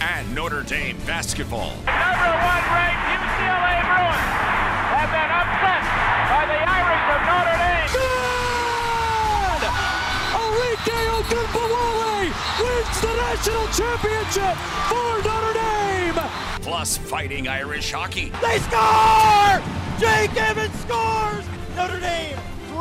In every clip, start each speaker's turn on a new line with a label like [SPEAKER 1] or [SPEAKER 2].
[SPEAKER 1] And Notre Dame basketball.
[SPEAKER 2] Number one ranked UCLA Bruins have been upset by the Irish of Notre Dame.
[SPEAKER 3] Good! Arike Ogunbowale wins the national championship for Notre Dame.
[SPEAKER 1] Plus fighting Irish hockey.
[SPEAKER 4] They score! Jake Evans scores! Notre Dame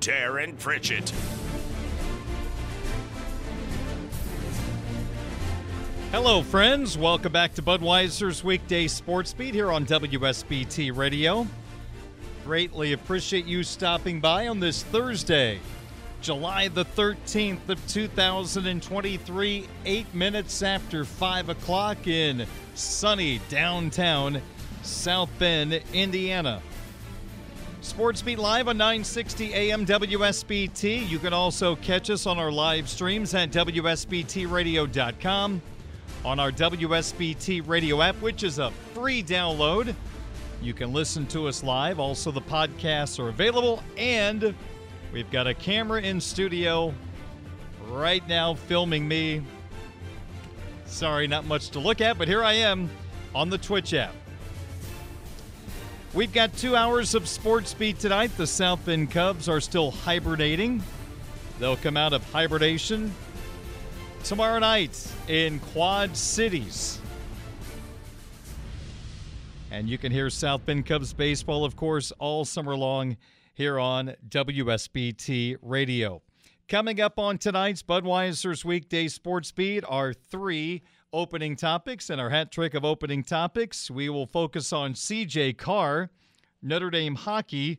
[SPEAKER 1] Darren Pritchett.
[SPEAKER 5] Hello, friends. Welcome back to Budweiser's weekday sports beat here on WSBT Radio. Greatly appreciate you stopping by on this Thursday, July the 13th of 2023, eight minutes after 5 o'clock in sunny downtown South Bend, Indiana. Sports Beat Live on 960 AM WSBT. You can also catch us on our live streams at WSBTRadio.com, on our WSBT radio app, which is a free download. You can listen to us live. Also, the podcasts are available, and we've got a camera in studio right now filming me. Sorry, not much to look at, but here I am on the Twitch app. We've got two hours of sports beat tonight. The South Bend Cubs are still hibernating. They'll come out of hibernation tomorrow night in Quad Cities. And you can hear South Bend Cubs baseball, of course, all summer long here on WSBT Radio. Coming up on tonight's Budweiser's Weekday Sports Beat are three opening topics. And our hat trick of opening topics, we will focus on CJ Carr, Notre Dame hockey,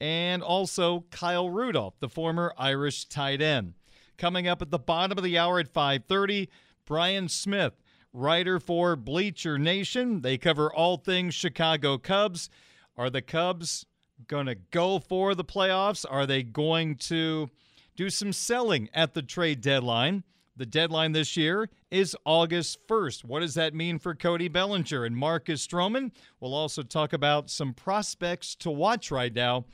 [SPEAKER 5] and also Kyle Rudolph, the former Irish tight end. Coming up at the bottom of the hour at 5:30, Bryan Smith, writer for Bleacher Nation. They cover all things Chicago Cubs. Are the Cubs going to go for the playoffs? Are they going to do some selling at the trade deadline? The deadline this year is August 1st. What does that mean for Cody Bellinger and Marcus Stroman? We'll also talk about some prospects to watch right now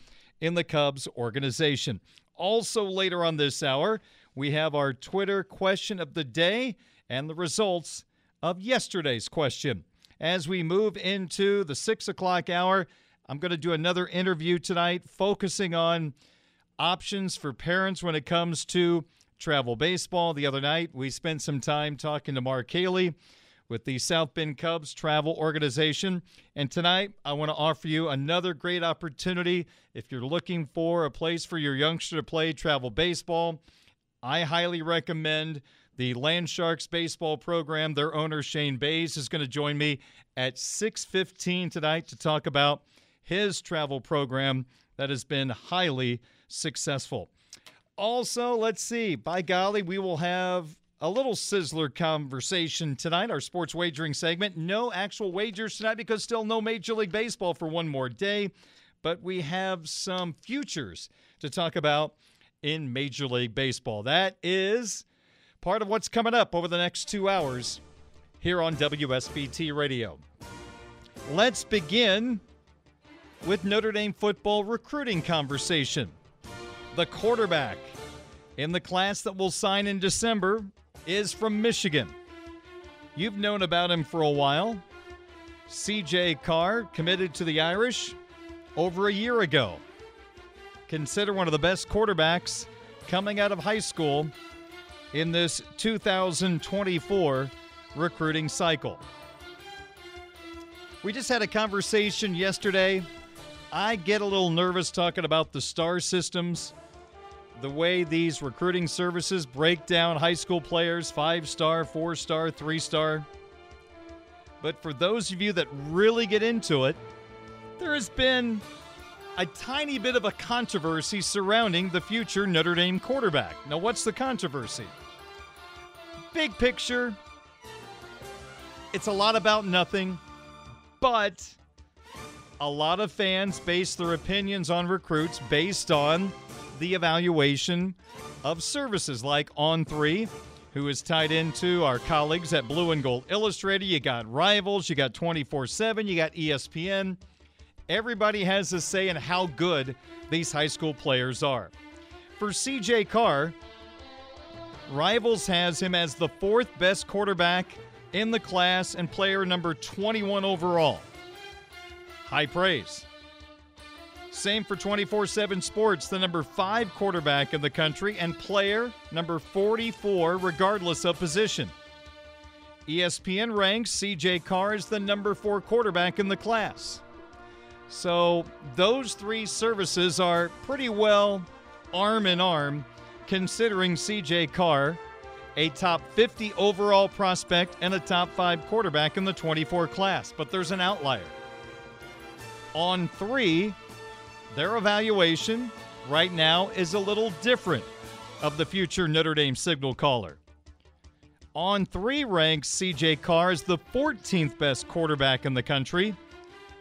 [SPEAKER 5] in the Cubs organization. Also, later on this hour, we have our Twitter question of the day and the results of yesterday's question. As we move into the six o'clock hour, I'm going to do another interview tonight focusing on options for parents when it comes to travel baseball. The other night, we spent some time talking to Mark Haley with the South Bend Cubs Travel Organization. And tonight, I want to offer you another great opportunity. If you're looking for a place for your youngster to play travel baseball, I highly recommend the Landsharks baseball program. Their owner Shane Bays is going to join me at 6:15 tonight to talk about his travel program that has been highly successful. Also, let's see. By golly, we will have a little sizzler conversation tonight, our sports wagering segment. No actual wagers tonight because still no Major League Baseball for one more day, but we have some futures to talk about in Major League Baseball. That is part of what's coming up over the next two hours here on WSBT Radio. Let's begin with Notre Dame football recruiting conversation. The quarterback in the class that will sign in December is from Michigan. You've known about him for a while. CJ Carr committed to the Irish over a year ago. Consider one of the best quarterbacks coming out of high school in this 2024 recruiting cycle. We just had a conversation yesterday. I get a little nervous talking about the star systems, the way these recruiting services break down high school players five star, four star, three star. But for those of you that really get into it, there has been a tiny bit of a controversy surrounding the future Notre Dame quarterback. Now, what's the controversy? Big picture, it's a lot about nothing, but a lot of fans base their opinions on recruits based on the evaluation of services like On3, who is tied into our colleagues at Blue and Gold Illustrated. You got Rivals, you got 24 7, you got ESPN. Everybody has a say in how good these high school players are. For CJ Carr, Rivals has him as the fourth best quarterback in the class and player number 21 overall. High praise. Same for 24 7 Sports, the number five quarterback in the country and player number 44, regardless of position. ESPN ranks CJ Carr as the number four quarterback in the class. So those three services are pretty well arm in arm, considering CJ Carr a top 50 overall prospect and a top five quarterback in the 24 class. But there's an outlier. On three, their evaluation right now is a little different of the future Notre Dame signal caller. On three ranks CJ Carr is the 14th best quarterback in the country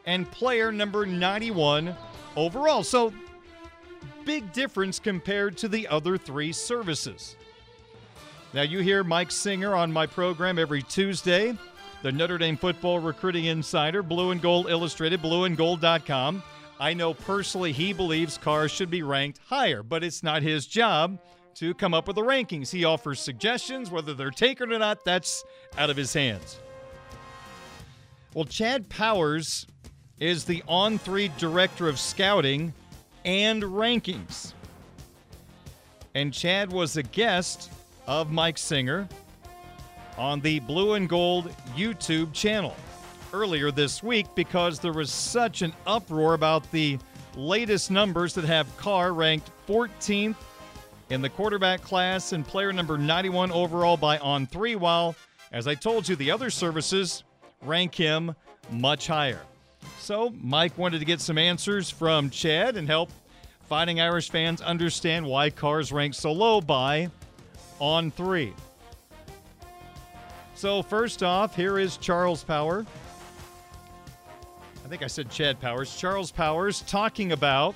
[SPEAKER 5] and player number 91 overall. So, big difference compared to the other three services. Now, you hear Mike Singer on my program every Tuesday, the Notre Dame Football Recruiting Insider, Blue and Gold Illustrated, blueandgold.com. I know personally he believes cars should be ranked higher, but it's not his job to come up with the rankings. He offers suggestions, whether they're taken or not, that's out of his hands. Well, Chad Powers is the on three director of scouting and rankings. And Chad was a guest of Mike Singer on the Blue and Gold YouTube channel earlier this week because there was such an uproar about the latest numbers that have Carr ranked 14th in the quarterback class and player number 91 overall by on three, while, as I told you, the other services rank him much higher. So Mike wanted to get some answers from Chad and help Fighting Irish fans understand why Carr's ranked so low by on three. So, first off, here is Charles Power. I think I said Chad Powers. Charles Powers talking about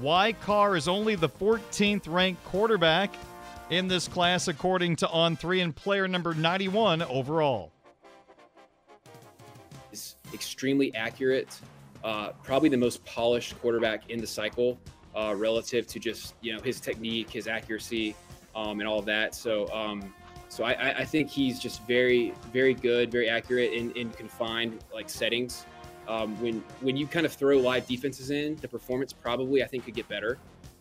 [SPEAKER 5] why Carr is only the 14th ranked quarterback in this class, according to On Three, and player number 91 overall.
[SPEAKER 6] Is extremely accurate, uh, probably the most polished quarterback in the cycle uh, relative to just you know his technique, his accuracy, um, and all of that. So, um, so I, I, think he's just very, very good, very accurate in, in confined like settings. Um, when when you kind of throw live defenses in, the performance probably I think could get better.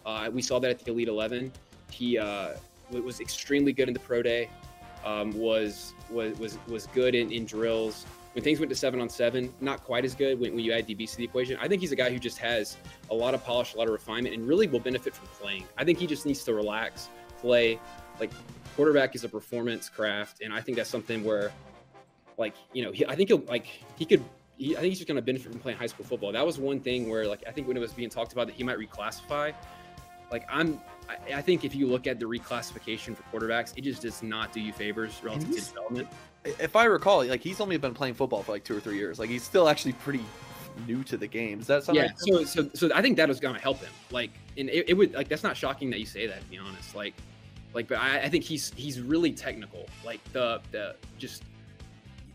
[SPEAKER 6] Uh, we saw that at the Elite Eleven. He uh, was extremely good in the pro day. Um, was was was was good in, in drills when things went to seven on seven, not quite as good when, when you add DBs to the equation. I think he's a guy who just has a lot of polish, a lot of refinement, and really will benefit from playing. I think he just needs to relax, play. Like quarterback is a performance craft, and I think that's something where, like you know, he, I think he'll like he could. He, I think he's just going to benefit from playing high school football. That was one thing where, like, I think when it was being talked about that he might reclassify, like I'm I, I think if you look at the reclassification for quarterbacks, it just does not do you favors relative to development
[SPEAKER 7] if I recall, like he's only been playing football for like two or three years. Like he's still actually pretty new to the game. Is that something?
[SPEAKER 6] Yeah. So, so, so I think that was going to help him. Like, and it, it, would like that's not shocking that you say that. To be honest, like, like, but I, I think he's he's really technical. Like the the just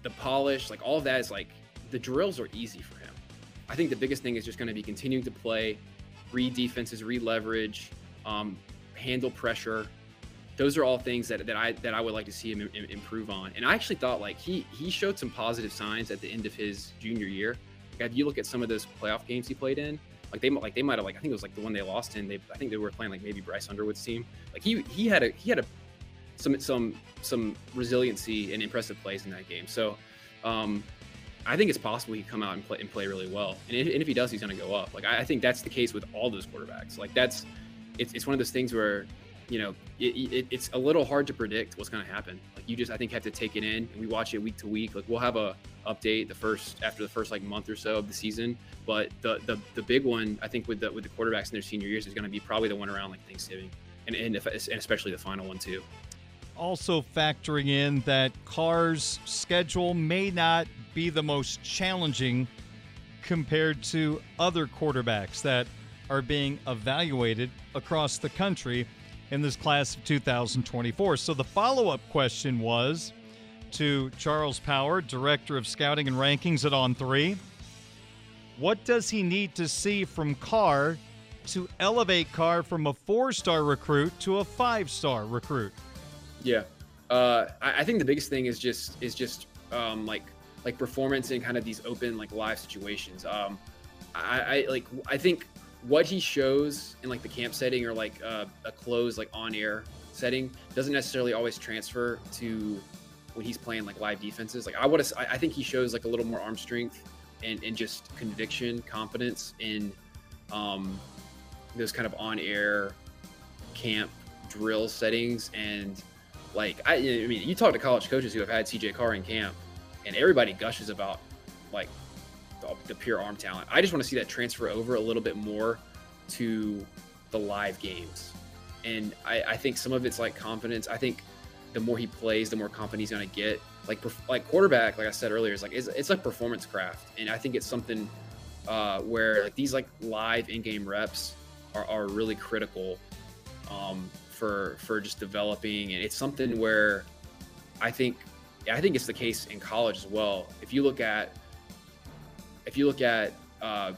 [SPEAKER 6] the polish, like all of that is like the drills are easy for him. I think the biggest thing is just going to be continuing to play, read defenses, read leverage, um, handle pressure. Those are all things that, that I that I would like to see him Im- improve on. And I actually thought like he he showed some positive signs at the end of his junior year. Like, if you look at some of those playoff games he played in, like they like they might have like I think it was like the one they lost in. They I think they were playing like maybe Bryce Underwood's team. Like he he had a he had a some some some resiliency and impressive plays in that game. So um, I think it's possible he come out and play and play really well. And if, and if he does, he's going to go up. Like I, I, think that's the case with all those quarterbacks. Like that's it's, it's one of those things where you know it, it, it's a little hard to predict what's going to happen. Like you just I think have to take it in and we watch it week to week. Like we'll have a update the first after the first like month or so of the season. But the the, the big one I think with the with the quarterbacks in their senior years is going to be probably the one around like Thanksgiving and and, if, and especially the final one too
[SPEAKER 5] also factoring in that Carr's schedule may not be the most challenging compared to other quarterbacks that are being evaluated across the country in this class of 2024. So the follow up question was to Charles Power, Director of Scouting and Rankings at On 3. What does he need to see from Carr to elevate Carr from a four star recruit to a five star recruit?
[SPEAKER 6] Yeah, uh, I, I, think the biggest thing is just is just um, like like performance in kind of these open like live situations. Um, I, I like I think what he shows in like the camp setting or like uh, a closed like on air setting doesn't necessarily always transfer to when he's playing like live defenses. Like I would I, I think he shows like a little more arm strength and, and just conviction, confidence in um, those kind of on air camp drill settings and like I, I mean, you talk to college coaches who have had CJ Carr in camp, and everybody gushes about like the, pure arm talent. I just want to see that transfer over a little bit more to the live games, and I, I think some of it's like confidence. I think the more he plays, the more confident he's going to get. Like like quarterback, like I said earlier, is like it's, it's like performance craft, and I think it's something uh, where like these like live in-game reps are, are really critical um, for for just developing, and it's something where I think I think it's the case in college as well. If you look at if you look at uh,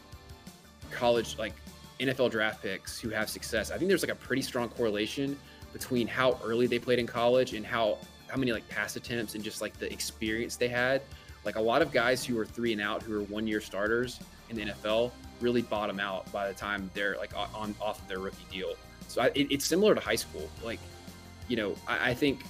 [SPEAKER 6] college like NFL draft picks who have success, I think there's like a pretty strong correlation between how early they played in college and how how many like pass attempts and just like the experience they had. Like a lot of guys who are three and out, who are one year starters in the NFL, really bottom out by the time they're like on off of their rookie deal. So I, it, it's similar to high school. Like, you know, I, I think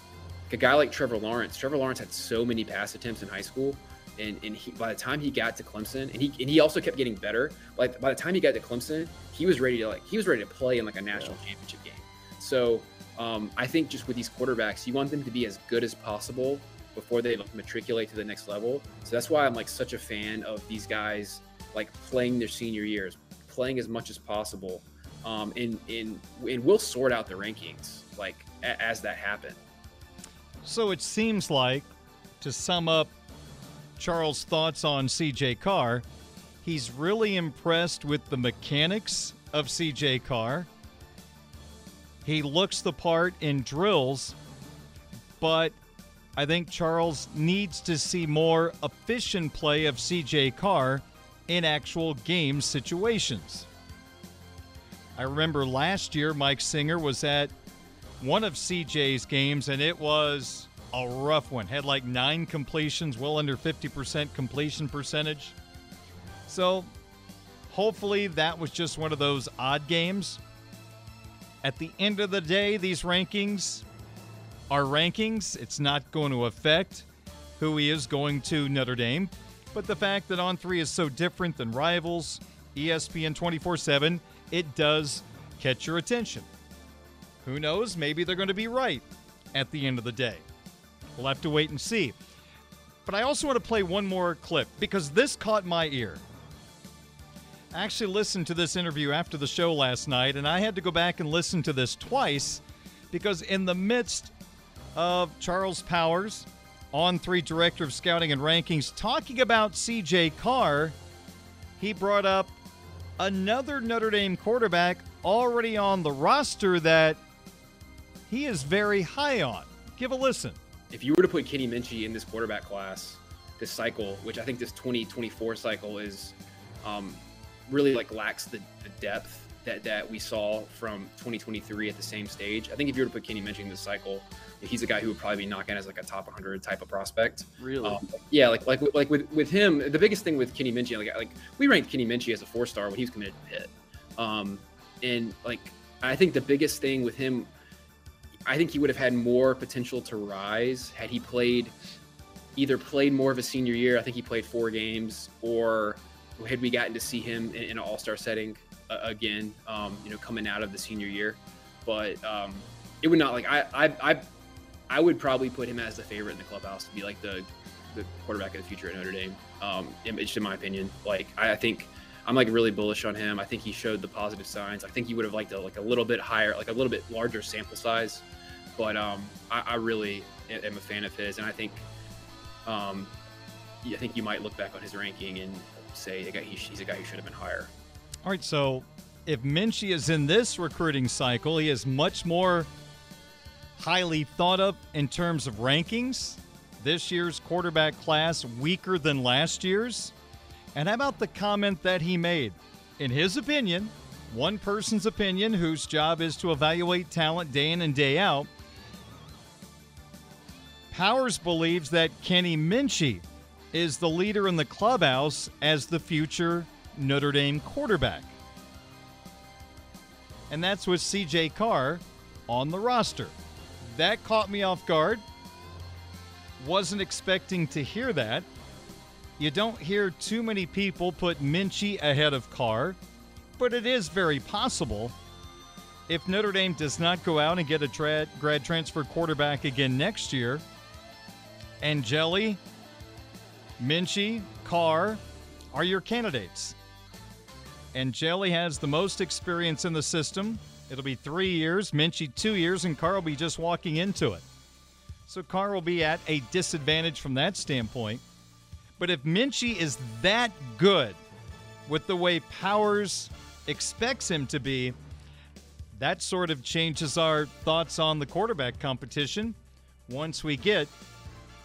[SPEAKER 6] a guy like Trevor Lawrence, Trevor Lawrence had so many pass attempts in high school. And, and he, by the time he got to Clemson, and he and he also kept getting better. Like by the time he got to Clemson, he was ready to like he was ready to play in like a national yeah. championship game. So um, I think just with these quarterbacks, you want them to be as good as possible before they like, matriculate to the next level. So that's why I'm like such a fan of these guys like playing their senior years, playing as much as possible, um, and, and, and we'll sort out the rankings like a, as that happens.
[SPEAKER 5] So it seems like, to sum up Charles' thoughts on CJ Carr, he's really impressed with the mechanics of CJ Carr. He looks the part in drills, but I think Charles needs to see more efficient play of CJ Carr in actual game situations. I remember last year Mike Singer was at one of CJ's games and it was a rough one. Had like nine completions, well under 50% completion percentage. So hopefully that was just one of those odd games. At the end of the day, these rankings are rankings. It's not going to affect who he is going to Notre Dame. But the fact that On 3 is so different than rivals, ESPN 24 7, it does catch your attention. Who knows? Maybe they're going to be right at the end of the day. We'll have to wait and see. But I also want to play one more clip because this caught my ear. I actually listened to this interview after the show last night, and I had to go back and listen to this twice because, in the midst of Charles Powers, on three director of scouting and rankings, talking about CJ Carr, he brought up another Notre Dame quarterback already on the roster that he is very high on. Give a listen.
[SPEAKER 6] If you were to put Kenny Minchey in this quarterback class, this cycle, which I think this 2024 cycle is um, really like lacks the, the depth that, that we saw from 2023 at the same stage. I think if you were to put Kenny Minchey in this cycle, he's a guy who would probably be knocking as like a top 100 type of prospect.
[SPEAKER 7] Really?
[SPEAKER 6] Um, yeah, like like like with with him, the biggest thing with Kenny Minchey, like like we ranked Kenny Minchey as a four star when he was committed to Pitt, um, and like I think the biggest thing with him, I think he would have had more potential to rise had he played either played more of a senior year. I think he played four games, or had we gotten to see him in, in an All Star setting uh, again, um, you know, coming out of the senior year. But um, it would not like I, I I I would probably put him as the favorite in the clubhouse to be like the the quarterback of the future at Notre Dame. Um, just in my opinion, like I, I think I'm like really bullish on him. I think he showed the positive signs. I think he would have liked a, like a little bit higher, like a little bit larger sample size. But um, I, I really am a fan of his, and I think um, I think you might look back on his ranking and say he's a guy who should have been higher.
[SPEAKER 5] All right, so if Minchey is in this recruiting cycle, he is much more highly thought of in terms of rankings. This year's quarterback class weaker than last year's. And how about the comment that he made? In his opinion, one person's opinion, whose job is to evaluate talent day in and day out, Powers believes that Kenny Minchey is the leader in the clubhouse as the future Notre Dame quarterback. And that's with CJ Carr on the roster. That caught me off guard. Wasn't expecting to hear that. You don't hear too many people put Minchey ahead of Carr, but it is very possible. If Notre Dame does not go out and get a grad transfer quarterback again next year, Angeli, Minchey, Carr are your candidates. Angeli has the most experience in the system. It'll be three years, Minchey two years, and Carr will be just walking into it. So Carr will be at a disadvantage from that standpoint. But if Minchey is that good with the way Powers expects him to be, that sort of changes our thoughts on the quarterback competition once we get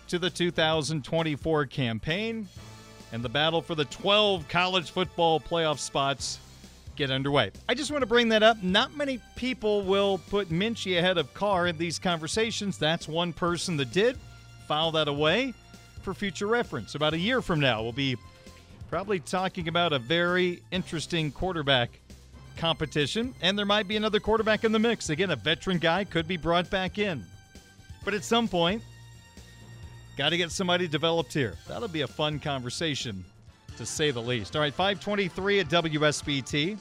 [SPEAKER 5] to the 2024 campaign and the battle for the 12 college football playoff spots get underway. I just want to bring that up. Not many people will put Minchey ahead of Carr in these conversations. That's one person that did. File that away for future reference. About a year from now, we'll be probably talking about a very interesting quarterback competition, and there might be another quarterback in the mix. Again, a veteran guy could be brought back in. But at some point, got to get somebody developed here. That'll be a fun conversation, to say the least. All right, 523 at WSBT.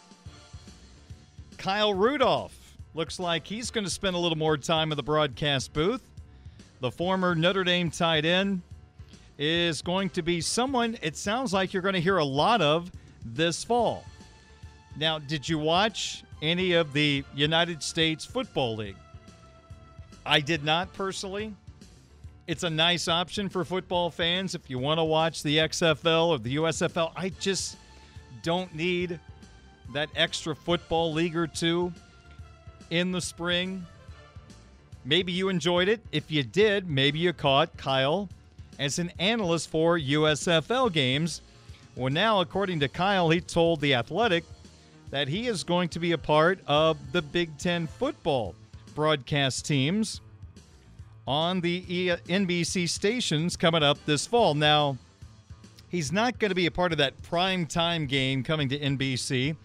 [SPEAKER 5] Kyle Rudolph looks like he's going to spend a little more time in the broadcast booth. The former Notre Dame tight end is going to be someone it sounds like you're going to hear a lot of this fall. Now, did you watch any of the United States Football League? I did not personally. It's a nice option for football fans if you want to watch the XFL or the USFL. I just don't need that extra football league or two in the spring. Maybe you enjoyed it. If you did, maybe you caught Kyle as an analyst for USFL games. Well, now, according to Kyle, he told The Athletic that he is going to be a part of the Big Ten football broadcast teams on the NBC stations coming up this fall. Now, he's not going to be a part of that prime time game coming to NBC.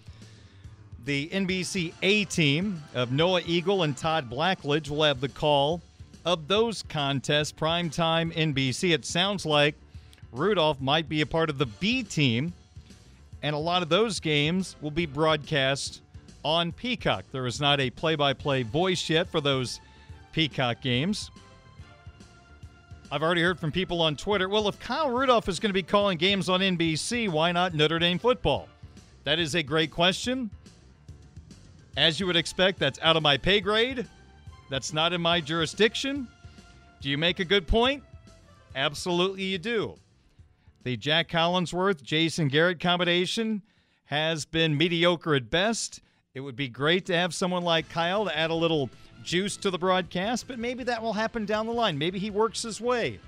[SPEAKER 5] The NBC A team of Noah Eagle and Todd Blackledge will have the call of those contests, primetime NBC. It sounds like Rudolph might be a part of the B team, and a lot of those games will be broadcast on Peacock. There is not a play by play voice yet for those Peacock games. I've already heard from people on Twitter well, if Kyle Rudolph is going to be calling games on NBC, why not Notre Dame football? That is a great question. As you would expect, that's out of my pay grade. That's not in my jurisdiction. Do you make a good point? Absolutely, you do. The Jac Collinsworth Jason Garrett combination has been mediocre at best. It would be great to have someone like Kyle to add a little juice to the broadcast, but maybe that will happen down the line. Maybe he works his way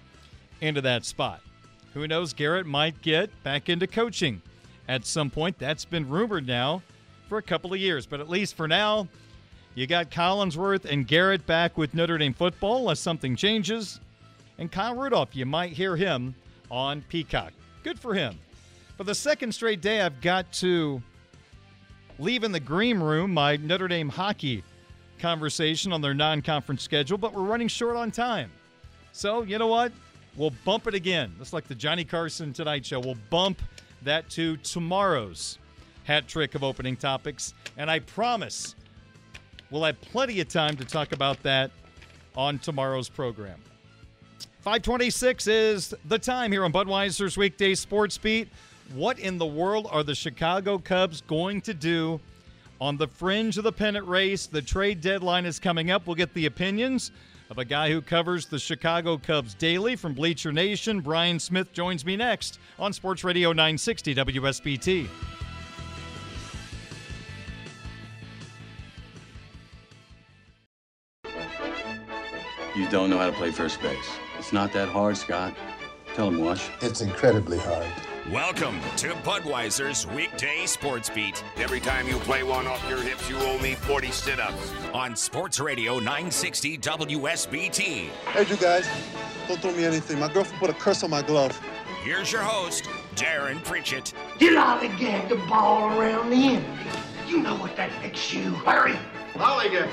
[SPEAKER 5] into that spot. who knows, Garrett might get back into coaching at some point. That's been rumored now for a couple of years. But at least for now, you got Collinsworth and Garrett back with Notre Dame football unless something changes. And Kyle Rudolph, you might hear him on Peacock. Good for him. For the second straight day, I've got to leave in the green room my Notre Dame hockey conversation on their non conference schedule, but we're running short on time. So, you know what? We'll bump it again. It's like the Johnny Carson Tonight Show. We'll bump that to tomorrow's hat trick of opening topics. And I promise we'll have plenty of time to talk about that on tomorrow's program. 526 is the time here on Budweiser's Weekday Sports Beat. What in the world are the Chicago Cubs going to do on the fringe of the pennant race? The trade deadline is coming up. We'll get the opinions of a guy who covers the Chicago Cubs daily from Bleacher Nation. Bryan Smith joins me next on Sports Radio 960 WSBT.
[SPEAKER 8] You don't know how to play first base. It's not that hard, Scott. Tell him, Wash.
[SPEAKER 9] It's incredibly hard.
[SPEAKER 1] Welcome to Budweiser's weekday sports beat.
[SPEAKER 10] Every time you play one off your hips, you owe me 40 sit ups.
[SPEAKER 1] On Sports Radio 960 WSBT.
[SPEAKER 9] Hey, you guys, don't throw me anything. My girlfriend put a curse on my glove.
[SPEAKER 1] Here's your host, Darren Pritchett.
[SPEAKER 11] You lollygag the ball around the infield. You know what that makes you. Hurry.
[SPEAKER 9] Lollygag.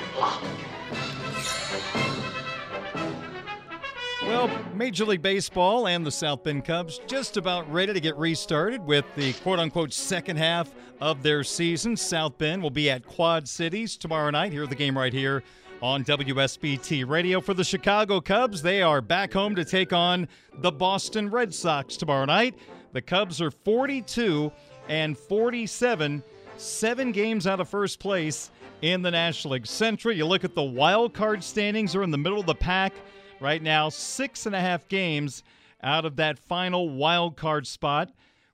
[SPEAKER 5] Well, Major League Baseball and the South Bend Cubs just about ready to get restarted with the quote unquote second half of their season. South Bend will be at Quad Cities tomorrow night. Hear the game right here on WSBT Radio. For the Chicago Cubs, they are back home to take on the Boston Red Sox tomorrow night. The Cubs are 42 and 47, seven games out of first place in the National League Central. You look at the wild card standings, they're in the middle of the pack right now, six and a half games out of that final wild card spot,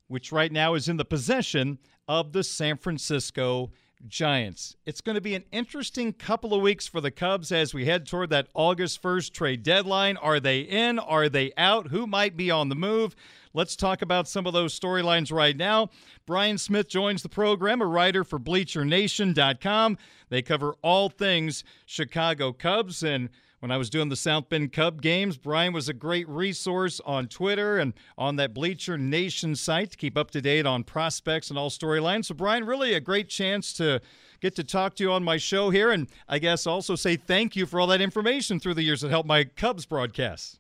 [SPEAKER 5] which right now is in the possession of the San Francisco Giants. It's going to be an interesting couple of weeks for the Cubs as we head toward that August 1st trade deadline. Are they in? Are they out? Who might be on the move? Let's talk about some of those storylines right now. Bryan Smith joins the program, a writer for BleacherNation.com. They cover all things Chicago Cubs and when I was doing the South Bend Cub games. Bryan was a great resource on Twitter and on that Bleacher Nation site to keep up to date on prospects and all storylines. So, Bryan, really a great chance to get to talk to you on my show here. And I guess also say thank you for all that information through the years that helped my Cubs broadcasts.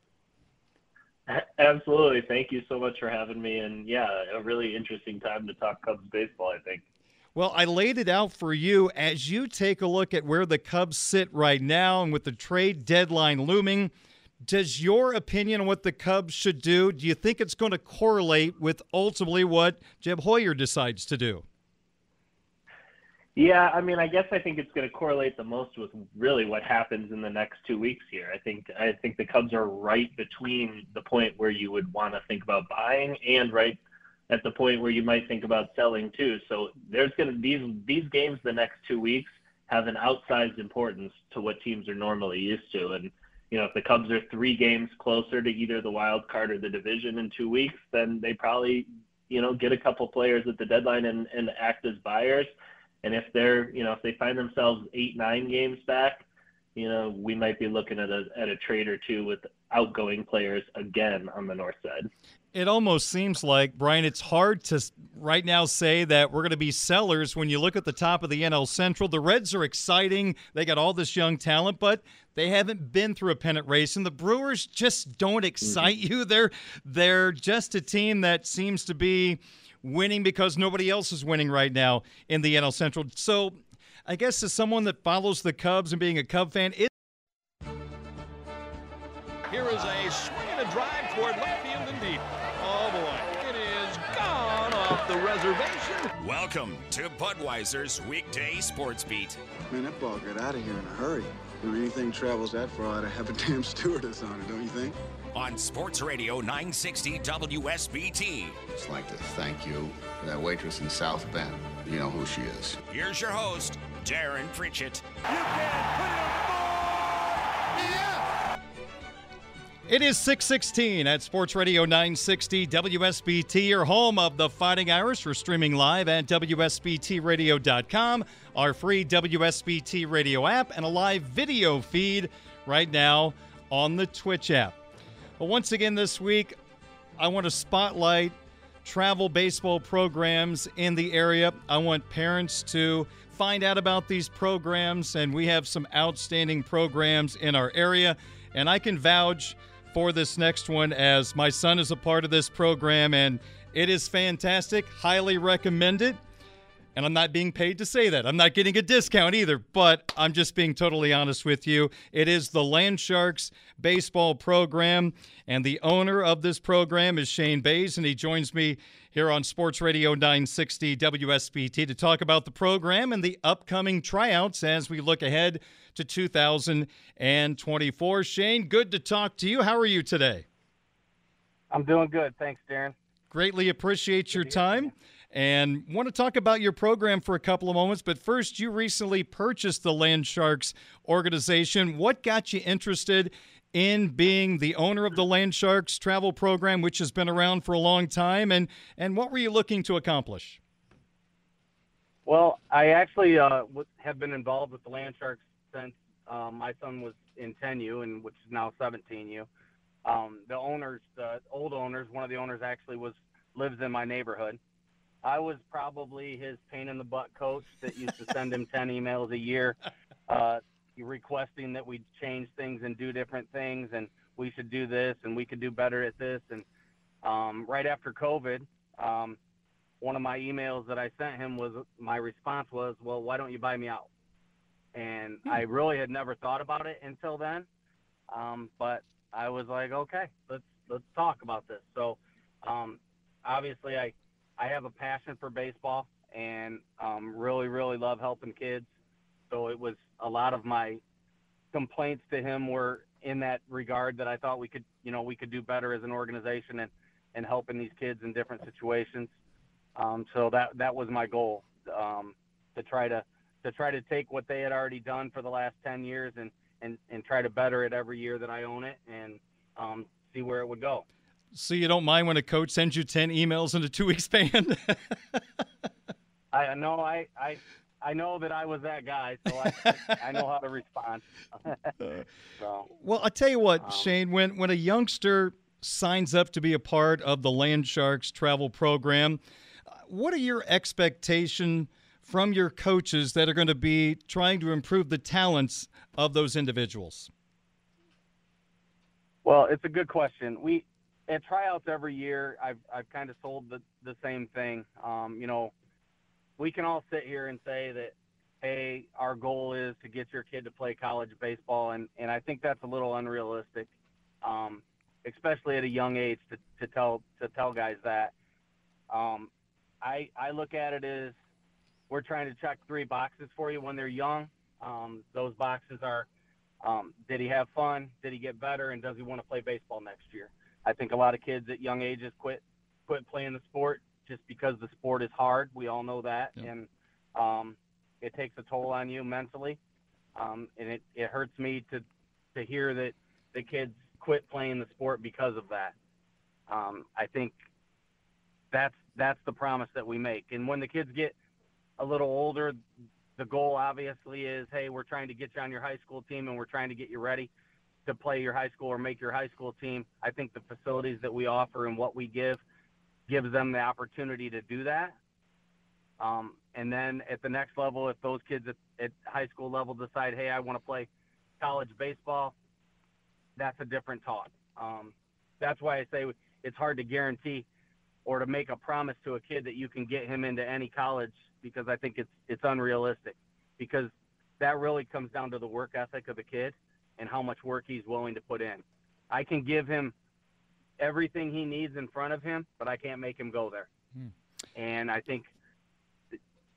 [SPEAKER 12] Absolutely. Thank you so much for having me. And yeah, a really interesting time to talk Cubs baseball, I think.
[SPEAKER 5] Well, I laid it out for you as you take a look at where the Cubs sit right now and with the trade deadline looming. Does your opinion on what the Cubs should do, do you think it's going to correlate with ultimately what Jed Hoyer decides to do?
[SPEAKER 12] Yeah, I mean, I guess I think it's going to correlate the most with really what happens in the next two weeks here. I think I think the Cubs are right between the point where you would want to think about buying and right at the point where you might think about selling too. So there's going to these these games the next two weeks have an outsized importance to what teams are normally used to. And you know, if the Cubs are three games closer to either the wild card or the division in two weeks, then they probably you know get a couple players at the deadline and, and act as buyers. And if they're, you know, if they find themselves eight, nine games back, you know, we might be looking at a at a trade or two with outgoing players again on the north side.
[SPEAKER 5] It almost seems like Bryan. It's hard to right now say that we're going to be sellers when you look at the top of the NL Central. The Reds are exciting; they got all this young talent, but they haven't been through a pennant race, and the Brewers just don't excite mm-hmm. you. They're they're just a team that seems to be winning because nobody else is winning right now in the NL Central. So, I guess as someone that follows the Cubs and being a Cub fan, it.
[SPEAKER 13] Here is a swing and a drive toward left field and deep. Oh boy, it is gone off the reservation.
[SPEAKER 1] Welcome to Budweiser's weekday sports beat.
[SPEAKER 14] Man, that ball got out of here in a hurry. When anything travels that far, I'd have a damn stewardess on it, don't you think?
[SPEAKER 1] On Sports Radio 960 WSBT.
[SPEAKER 15] Just like to thank you for that waitress in South Bend. You know who she is.
[SPEAKER 1] Here's your host, Darren Pritchett.
[SPEAKER 11] You can put it on the board! Yeah!
[SPEAKER 5] It is 616 at Sports Radio 960 WSBT, your home of the Fighting Irish. We're streaming live at WSBTRadio.com, our free WSBT radio app, and a live video feed right now on the Twitch app. Well, once again this week, I want to spotlight travel baseball programs in the area. I want parents to find out about these programs, and we have some outstanding programs in our area. And I can vouch for this next one as my son is a part of this program, and it is fantastic. Highly recommend it. And I'm not being paid to say that. I'm not getting a discount either, but I'm just being totally honest with you. It is the Landsharks baseball program, and the owner of this program is Shane Bays, and he joins me here on Sports Radio 960 WSBT to talk about the program and the upcoming tryouts as we look ahead to 2024. Shane, good to talk to you. How are you today?
[SPEAKER 16] I'm doing good. Thanks, Darren.
[SPEAKER 5] Greatly appreciate your time and want to talk about your program for a couple of moments. But first, you recently purchased the Landsharks organization. What got you interested in being the owner of the Landsharks travel program, which has been around for a long time? And, and what were you looking to accomplish?
[SPEAKER 16] Well, I actually uh, have been involved with the Landsharks since um, my son was in 10U, and which is now 17U. Um, the owners, the old owners, one of the owners actually was lives in my neighborhood. I was probably his pain in the butt coach that used to send him 10 emails a year uh, requesting that we change things and do different things and we should do this and we could do better at this. And um, right after COVID, um, one of my emails that I sent him was my response was, well, why don't you buy me out? And hmm. I really had never thought about it until then. Um, but I was like, okay, let's, let's talk about this. So, um, obviously I, I have a passion for baseball and um, really, really love helping kids. So it was a lot of my complaints to him were in that regard that I thought we could, you know, we could do better as an organization and, and helping these kids in different situations. Um, so that that was my goal um, to try to to try to take what they had already done for the last 10 years and, and, and try to better it every year that I own it and um, see where it would go.
[SPEAKER 5] So you don't mind when a coach sends you 10 emails in a two week span?
[SPEAKER 16] I know I, I I know that I was that guy, so I, I know how to respond. so,
[SPEAKER 5] well, I tell you what, um, Shane, when when a youngster signs up to be a part of the Landsharks travel program, uh, what are your expectations from your coaches that are going to be trying to improve the talents of those individuals?
[SPEAKER 16] Well, it's a good question. We at tryouts every year, I've I've kind of sold the the same thing. Um, you know, we can all sit here and say that, hey, our goal is to get your kid to play college baseball, and and I think that's a little unrealistic, um, especially at a young age to, to tell to tell guys that. Um, I I look at it as we're trying to check three boxes for you when they're young. Um, those boxes are um, did he have fun? Did he get better? And does he want to play baseball next year? I think a lot of kids at young ages quit quit playing the sport just because the sport is hard. We all know that, yeah. and um, it takes a toll on you mentally. Um, and it, it hurts me to to hear that the kids quit playing the sport because of that. Um, I think that's that's the promise that we make. And when the kids get a little older, the goal obviously is, hey, we're trying to get you on your high school team, and we're trying to get you ready to play your high school or make your high school team. I think the facilities that we offer and what we give gives them the opportunity to do that. Um, and then at the next level, if those kids at, at high school level decide, hey, I want to play college baseball, that's a different talk. Um, that's why I say it's hard to guarantee or to make a promise to a kid that you can get him into any college because I think it's it's unrealistic because that really comes down to the work ethic of the kid and how much work he's willing to put in. I can give him everything he needs in front of him, but I can't make him go there. Hmm. And I think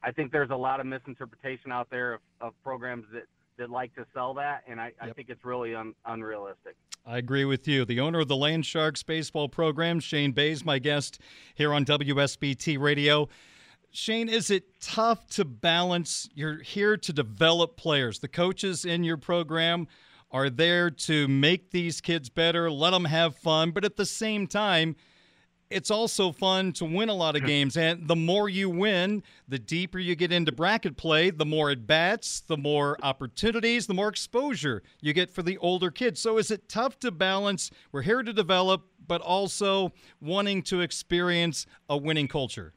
[SPEAKER 16] I think there's a lot of misinterpretation out there of, of programs that, that like to sell that, and I, yep. I think it's really un, unrealistic.
[SPEAKER 5] I agree with you. The owner of the Landsharks baseball program, Shane Bays, my guest here on WSBT Radio. Shane, is it tough to balance? You're here to develop players. The coaches in your program are there to make these kids better, let them have fun, but at the same time, it's also fun to win a lot of hmm. games. And the more you win, the deeper you get into bracket play, the more at bats, the more opportunities, the more exposure you get for the older kids. So is it tough to balance? We're here to develop, but also wanting to experience a winning culture.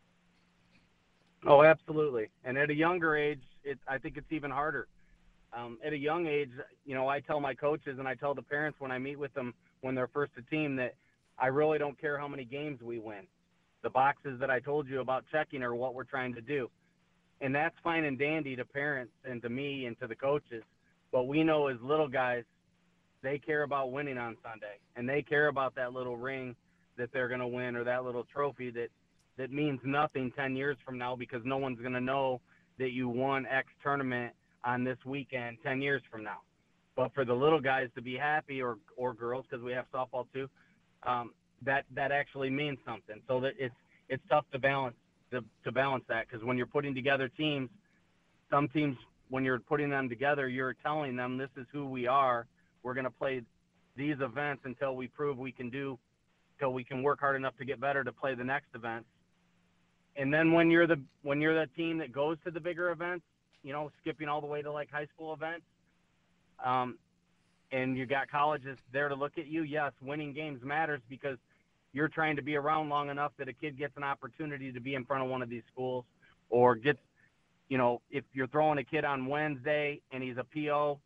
[SPEAKER 16] Oh, absolutely. And at a younger age, it, I think it's even harder. Um, at a young age, you know, I tell my coaches and I tell the parents when I meet with them when they're first a team that I really don't care how many games we win. The boxes that I told you about checking are what we're trying to do. And that's fine and dandy to parents and to me and to the coaches. But we know as little guys, they care about winning on Sunday and they care about that little ring that they're going to win or that little trophy that that means nothing 10 years from now because no one's going to know that you won X tournament on this weekend 10 years from now. But for the little guys to be happy or, or girls, because we have softball too, um, that, that actually means something. So that it's, it's tough to balance, to, to balance that. Because when you're putting together teams, some teams, when you're putting them together, you're telling them this is who we are. We're going to play these events until we prove we can do, until we can work hard enough to get better to play the next event and then when you're the when you're the team that goes to the bigger events, you know, skipping all the way to like high school events, um, and you got colleges there to look at you. Yes, winning games matters because you're trying to be around long enough that a kid gets an opportunity to be in front of one of these schools, or gets, you know, if you're throwing a kid on Wednesday and he's a PO,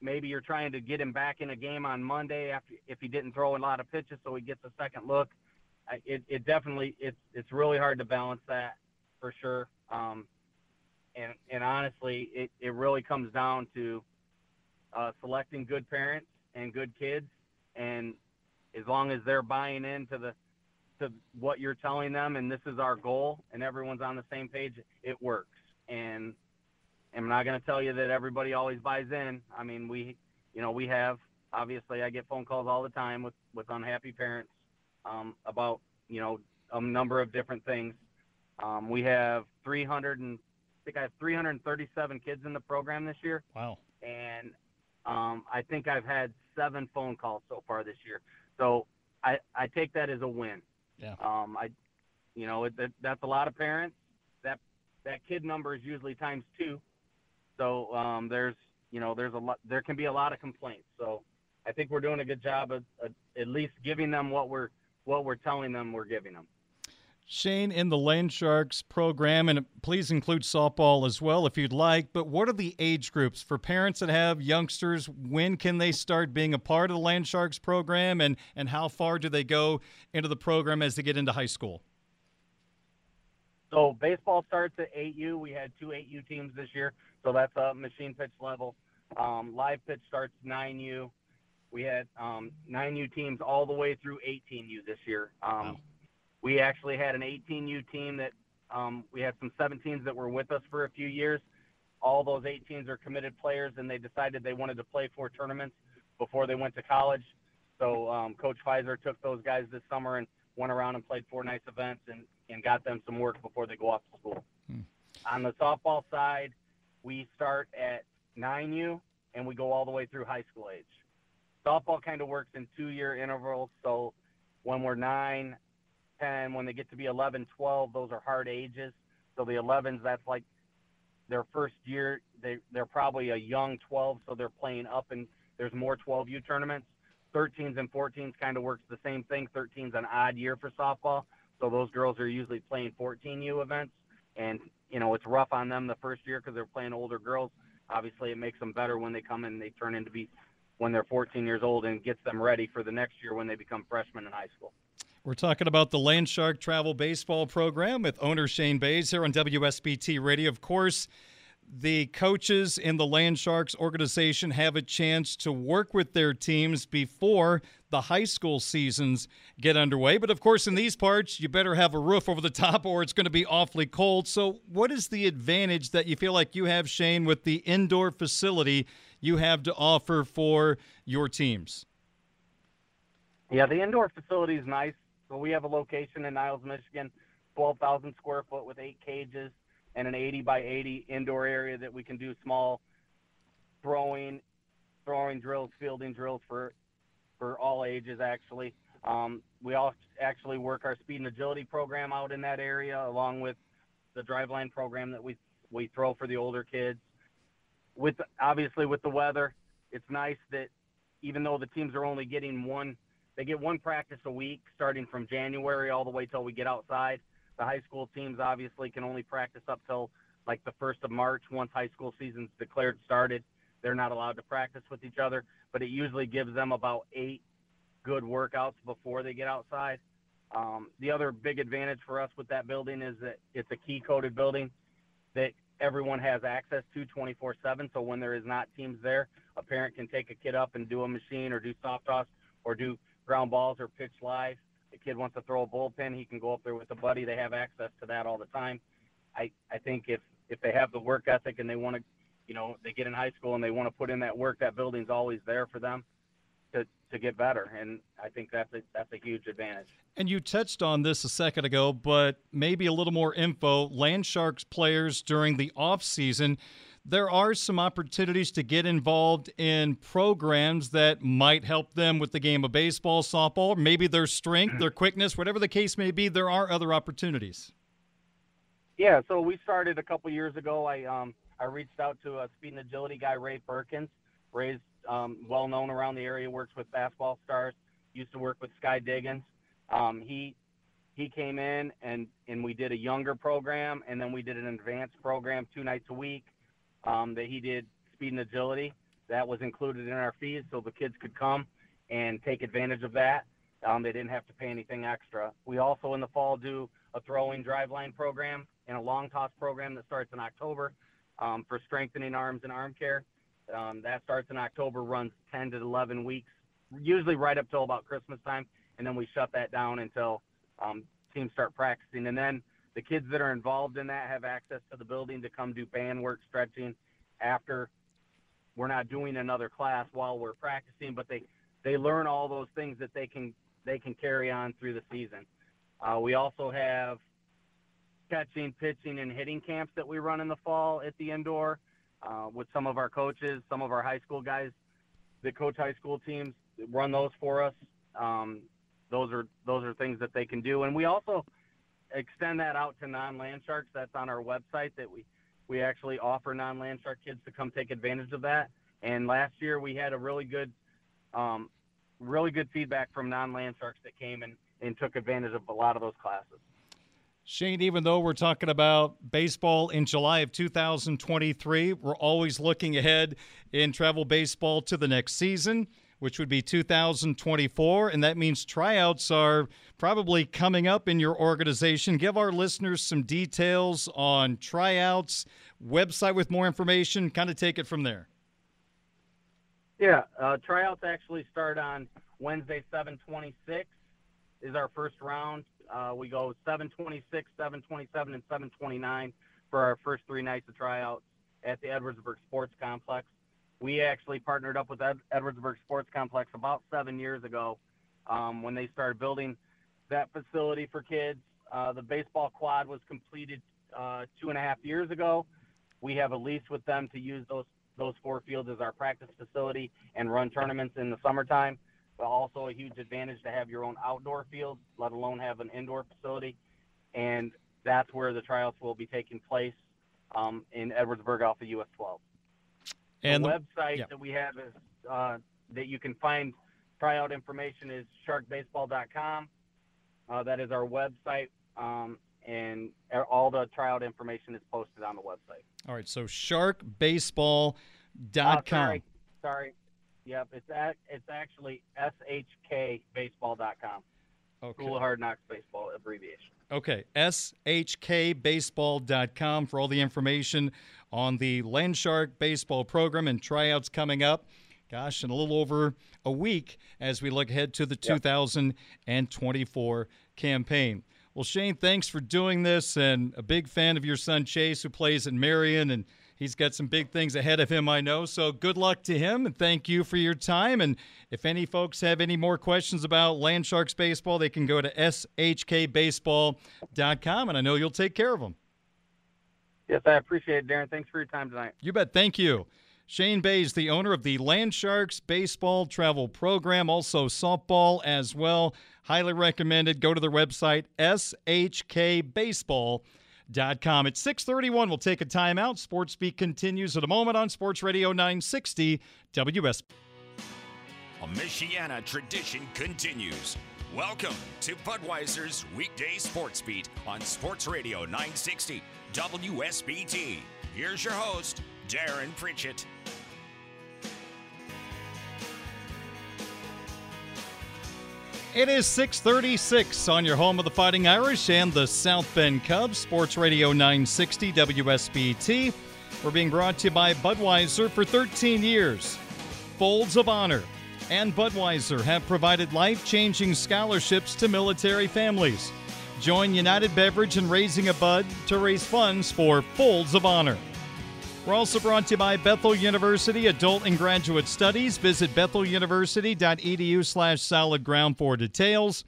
[SPEAKER 16] maybe you're trying to get him back in a game on Monday after if he didn't throw a lot of pitches, so he gets a second look it, it definitely it's it's really hard to balance that for sure. Um, and and honestly, it, it really comes down to uh, selecting good parents and good kids, and as long as they're buying into the to what you're telling them, and this is our goal, and everyone's on the same page, it works. And I'm not going to tell you that everybody always buys in. I mean, we, you know, we have obviously I get phone calls all the time with with unhappy parents um, about you know a number of different things. Um, we have 300 and think I have 337 kids in the program this year.
[SPEAKER 5] Wow.
[SPEAKER 16] And um, I think I've had seven phone calls so far this year. So I, I take that as a win.
[SPEAKER 5] Yeah.
[SPEAKER 16] Um, I, you know, it, that, that's a lot of parents. That that kid number is usually times two. So um, there's, you know, there's a lot. There can be a lot of complaints. So I think we're doing a good job of, of at least giving them what we're what we're telling them we're giving them.
[SPEAKER 5] Shane, in the Landsharks program, and please include softball as well if you'd like, but what are the age groups for parents that have youngsters? When can they start being a part of the Landsharks program, and, and how far do they go into the program as they get into high school?
[SPEAKER 16] So, baseball starts at 8U. We had two 8U teams this year, so that's a machine pitch level. Um, live pitch starts 9U we had um, 9U teams all the way through 18U this year. Um, wow. We actually had an 18U team that um, we had some 17s that were with us for a few years. All those 18s are committed players, and they decided they wanted to play four tournaments before they went to college. So um, Coach Pfizer took those guys this summer and went around and played four nice events and, and got them some work before they go off to school. Hmm. On the softball side, we start at 9U and we go all the way through high school age softball kind of works in two year intervals. So when we're nine, 10, when they get to be 11, 12, those are hard ages. So the 11s, that's like their first year. They, they're probably a young 12, so they're playing up, and there's more 12U tournaments. 13s and 14s kind of works the same thing. 13's an odd year for softball, so those girls are usually playing 14U events, and you know it's rough on them the first year because they're playing older girls. Obviously, it makes them better when they come and they turn into be when they're 14 years old and gets them ready for the next year when they become freshmen in high school.
[SPEAKER 5] We're talking about the Landshark Travel Baseball Program with owner Shane Bays here on WSBT Radio. Of course, the coaches in the Landsharks organization have a chance to work with their teams before the high school seasons get underway. But of course, in these parts, you better have a roof over the top or it's going to be awfully cold. So, what is the advantage that you feel like you have, Shane, with the indoor facility you have to offer for your teams?
[SPEAKER 16] Yeah, the indoor facility is nice. So, we have a location in Niles, Michigan, 12,000 square foot with eight cages and an 80 by 80 indoor area that we can do small throwing throwing drills, fielding drills for for all ages actually. Um, we all actually work our speed and agility program out in that area, along with the driveline program that we we throw for the older kids. With obviously with the weather, it's nice that even though the teams are only getting one, they get one practice a week starting from January all the way till we get outside. The high school teams obviously can only practice up till like the first of March once high school season's declared started. They're not allowed to practice with each other, but it usually gives them about eight good workouts before they get outside. Um, the other big advantage for us with that building is that it's a key coded building that everyone has access to 24 7. So when there is not teams there, a parent can take a kid up and do a machine or do soft toss or do ground balls or pitch live. The kid wants to throw a bullpen, he can go up there with a buddy. They have access to that all the time. I, I think if, if they have the work ethic and they want to, you know, they get in high school and they want to put in that work, that building's always there for them to, to get better. And I think that's a, that's a huge advantage.
[SPEAKER 5] And you touched on this a second ago, but maybe a little more info. Landsharks players during the off season, there are some opportunities to get involved in programs that might help them with the game of baseball, softball, maybe their strength, their quickness, whatever the case may be. There are other opportunities.
[SPEAKER 16] Yeah, so we started a couple years ago. I um, I reached out to a speed and agility guy, Ray Perkins. Ray's um, well known around the area, works with basketball stars, used to work with Sky Diggins. Um, he he came in and and we did a younger program, and then we did an advanced program two nights a week. Um, that he did speed and agility. That was included in our fees, so the kids could come and take advantage of that. Um, they didn't have to pay anything extra. We also in the fall do a throwing driveline program and a long toss program that starts in October um, for strengthening arms and arm care. Um, that starts in October, runs 10 to 11 weeks, usually right up till about Christmas time, and then we shut that down until um, teams start practicing. And then the kids that are involved in that have access to the building to come do band work, stretching after we're not doing another class while we're practicing, but they they learn all those things that they can they can carry on through the season. Uh, we also have catching, pitching, and hitting camps that we run in the fall at the indoor uh, with some of our coaches, some of our high school guys that coach high school teams run those for us. Um, those are those are things that they can do, and we also extend that out to non-land sharks. That's on our website that we we actually offer non-land shark kids to come take advantage of that. And last year we had a really good um, really good feedback from non-land sharks that came and, and took advantage of a lot of those classes.
[SPEAKER 5] Shane, even though we're talking about baseball in July of 2023, we're always looking ahead in travel baseball to the next season, which would be 2024. And that means tryouts are probably coming up in your organization. Give our listeners some details on tryouts, website with more information, kind of take it from there.
[SPEAKER 16] Yeah, uh, tryouts actually start on Wednesday, 726 is our first round. Uh, we go 726, 727, and 729 for our first three nights of tryouts at the Edwardsburg Sports Complex. We actually partnered up with Ed- Edwardsburg Sports Complex about seven years ago um, when they started building that facility for kids. Uh, the baseball quad was completed uh, two and a half years ago. We have a lease with them to use those those four fields as our practice facility and run tournaments in the summertime but also a huge advantage to have your own outdoor field, let alone have an indoor facility. And that's where the tryouts will be taking place um, in Edwardsburg off of US 12.
[SPEAKER 5] And
[SPEAKER 16] the,
[SPEAKER 5] the-
[SPEAKER 16] website
[SPEAKER 5] yeah.
[SPEAKER 16] that we have is uh, that you can find tryout information is sharkbaseball.com. Uh, that is our website, um, and all the tryout information is posted on the website.
[SPEAKER 5] All right, so sharkbaseball.com.
[SPEAKER 16] Uh, sorry, sorry. Yep, it's at, it's actually shkbaseball.com.
[SPEAKER 5] Okay.
[SPEAKER 16] School of Hard Knocks Baseball abbreviation.
[SPEAKER 5] Okay, shkbaseball.com for all the information on the Landshark baseball program and tryouts coming up. Gosh, in a little over a week as we look ahead to the 2024 campaign. Well, Shane, thanks for doing this, and a big fan of your son Chase, who plays at Marian, and he's got some big things ahead of him, I know. So good luck to him, and thank you for your time. And if any folks have any more questions about Landsharks baseball, they can go to shkbaseball.com, and I know you'll take care of them.
[SPEAKER 16] Yes, I appreciate it, Darren. Thanks for your time tonight.
[SPEAKER 5] You bet. Thank you. Shane Bay is the owner of the Landsharks baseball travel program, also softball as well. Highly recommended. Go to their website, shkbaseball.com. At 631, we'll take a timeout. Sports Beat continues at a moment on Sports Radio 960 WS.
[SPEAKER 1] A Michiana tradition continues. Welcome to Budweiser's weekday sports beat on Sports Radio 960 WSBT. Here's your host, Darren Pritchett.
[SPEAKER 5] It is 636 on your home of the Fighting Irish and the South Bend Cubs, Sports Radio 960 WSBT. We're being brought to you by Budweiser for 13 years. Folds of Honor and Budweiser have provided life changing scholarships to military families. Join United Beverage in raising a bud to raise funds for Folds of Honor. We're also brought to you by Bethel University Adult and Graduate Studies. Visit betheluniversity.edu slash solid ground for details.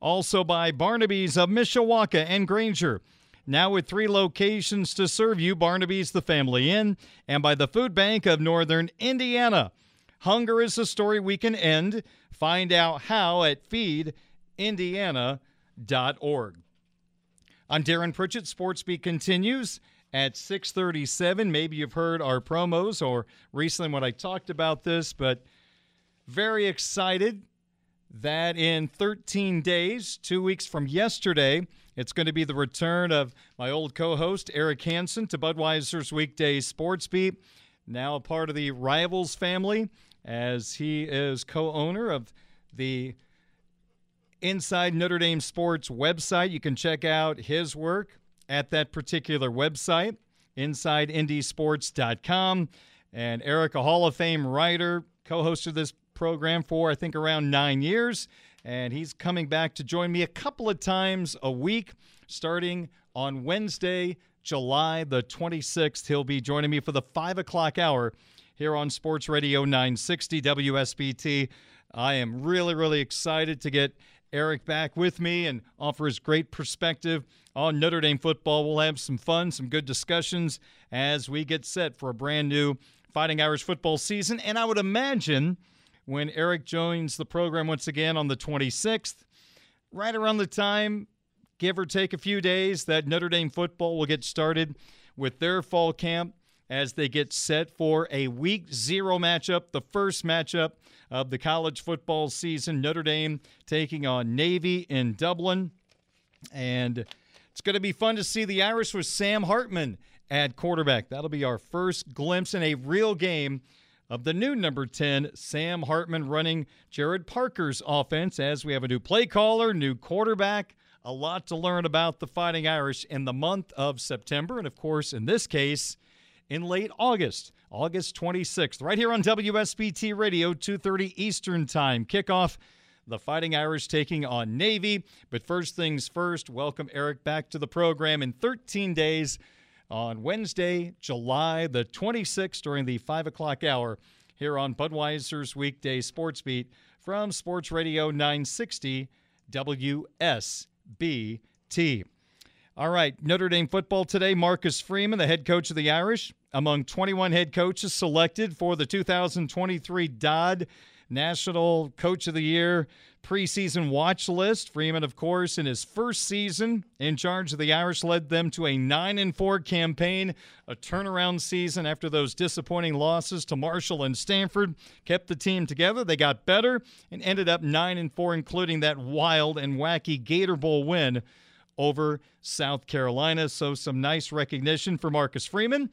[SPEAKER 5] Also by Barnaby's of Mishawaka and Granger. Now with three locations to serve you, Barnaby's the Family Inn, and by the Food Bank of Northern Indiana. Hunger is a story we can end. Find out how at feedindiana.org. I'm Darren Pritchett. Sports Beat continues at 637. Maybe you've heard our promos or recently when I talked about this, but very excited that in 13 days, two weeks from yesterday, it's going to be the return of my old co host, Eric Hansen, to Budweiser's weekday sports beat. Now a part of the Rivals family, as he is co owner of the Inside Notre Dame Sports website. You can check out his work at that particular website, insidendsports.com. And Eric, a Hall of Fame writer, co hosted this program for, I think, around nine years. And he's coming back to join me a couple of times a week, starting on Wednesday, July the 26th. He'll be joining me for the 5 o'clock hour here on Sports Radio 960 WSBT. I am really, really excited to get Eric back with me and offer his great perspective on Notre Dame football. We'll have some fun, some good discussions as we get set for a brand new Fighting Irish football season. And I would imagine when Eric joins the program once again on the 26th, right around the time, give or take a few days, that Notre Dame football will get started with their fall camp as they get set for a week zero matchup, the first matchup of the college football season. Notre Dame taking on Navy in Dublin. And it's going to be fun to see the Irish with Sam Hartman at quarterback. That'll be our first glimpse in a real game of the new number 10, Sam Hartman running Gerad Parker's offense as we have a new play caller, new quarterback. A lot to learn about the Fighting Irish in the month of September. And of course, in this case, in late August, August 26th, right here on WSBT Radio, 2:30 Eastern Time. Kickoff the Fighting Irish taking on Navy. But first things first, welcome Eric back to the program in 13 days on Wednesday, July the 26th during the 5 o'clock hour here on Budweiser's weekday sports beat from Sports Radio 960 WSBT. All right, Notre Dame football today. Marcus Freeman, the head coach of the Irish, among 21 head coaches selected for the 2023 Dodd National Coach of the Year preseason watch list. Freeman, of course, in his first season in charge of the Irish, led them to a 9 and 4 campaign, a turnaround season after those disappointing losses to Marshall and Stanford. Kept the team together. They got better and ended up 9 and 4, including that wild and wacky Gator Bowl win over South Carolina. So, some nice recognition for Marcus Freeman,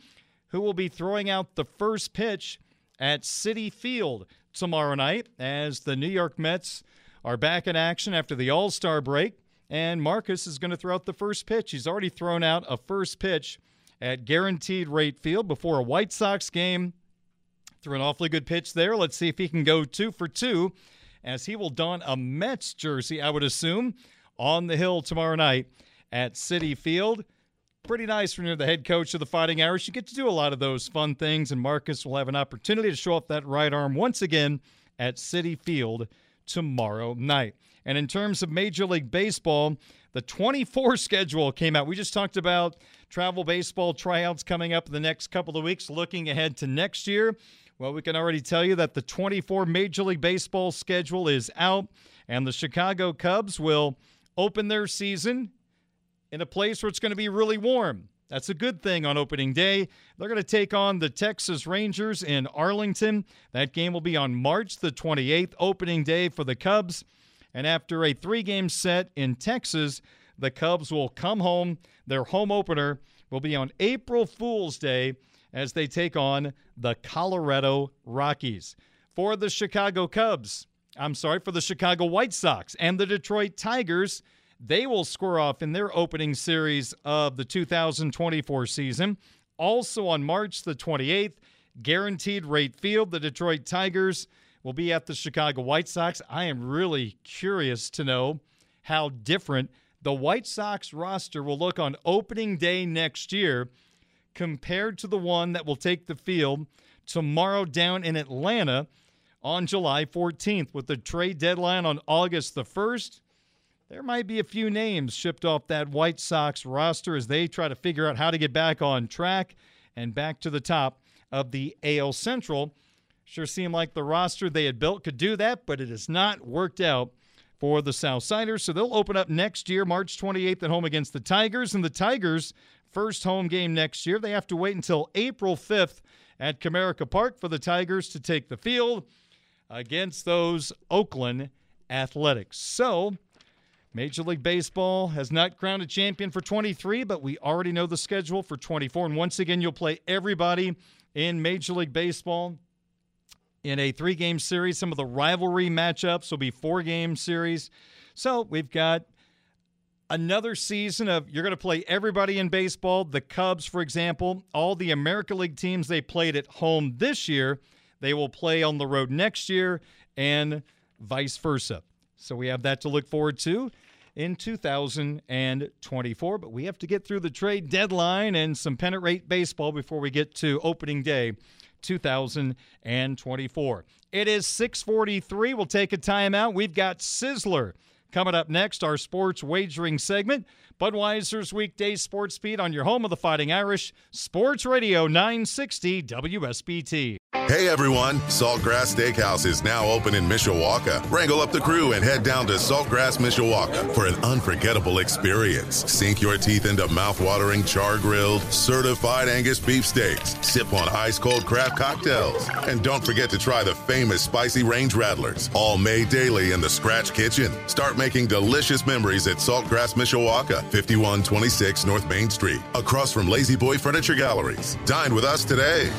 [SPEAKER 5] who will be throwing out the first pitch at Citi Field tomorrow night as the New York Mets are back in action after the All Star break. And Marcus is going to throw out the first pitch. He's already thrown out a first pitch at Guaranteed Rate Field before a White Sox game. Threw an awfully good pitch there. Let's see if he can go two for two as he will don a Mets jersey, I would assume, on the hill tomorrow night at Citi Field. Pretty nice when you're the head coach of the Fighting Irish. You get to do a lot of those fun things, and Marcus will have an opportunity to show off that right arm once again at Citi Field tomorrow night. And in terms of Major League Baseball, The 24 schedule came out. We just talked about travel baseball tryouts coming up in the next couple of weeks, looking ahead to next year. Well, we can already tell you that the 24 Major League Baseball schedule is out, and the Chicago Cubs will open their season in a place where it's going to be really warm. That's a good thing on opening day. They're going to take on the Texas Rangers in Arlington. That game will be on March the 28th, opening day for the Cubs. And after a three game set in Texas, the Cubs will come home. Their home opener will be on April Fool's Day as they take on the Colorado Rockies. For the Chicago Cubs, I'm sorry, for the Chicago White Sox and the Detroit Tigers, they will square off in their opening series of the 2024 season. Also on March the 28th, guaranteed rate field, the Detroit Tigers will be at the Chicago White Sox. I am really curious to know how different the White Sox roster will look on opening day next year compared to the one that will take the field tomorrow down in Atlanta on July 14th. With the trade deadline on August the 1st, there might be a few names shipped off that White Sox roster as they try to figure out how to get back on track and back to the top of the AL Central. Sure seemed like the roster they had built could do that, but it has not worked out for the Southsiders. So they'll open up next year, March 28th, at home against the Tigers. And the Tigers' first home game next year, they have to wait until April 5th at Comerica Park for the Tigers to take the field against those Oakland Athletics. So Major League Baseball has not crowned a champion for 23, but we already know the schedule for 24. And once again, you'll play everybody in Major League Baseball in a three game series. Some of the rivalry matchups will be four game series. So we've got another season of you're going to play everybody in baseball. The Cubs, for example, all the American League teams they played at home this year, they will play on the road next year, and vice versa. So we have that to look forward to in 2024. But we have to get through the trade deadline and some pennant rate baseball before we get to opening day 2024. It is 643. We'll take a timeout. We've got Sizzler coming up next, our sports wagering segment. Budweiser's weekday sports beat on your home of the Fighting Irish, Sports Radio 960 WSBT.
[SPEAKER 17] Hey everyone, Saltgrass Steakhouse is now open in Mishawaka. Wrangle up the crew and head down to Saltgrass Mishawaka for an unforgettable experience. Sink your teeth into mouth-watering char-grilled, certified Angus beef steaks. Sip on ice-cold craft cocktails. And don't forget to try the famous spicy range rattlers, all made daily in the Scratch Kitchen. Start making delicious memories at Saltgrass Mishawaka, 5126 North Main Street, across from La-Z-Boy Furniture Galleries. Dine with us today.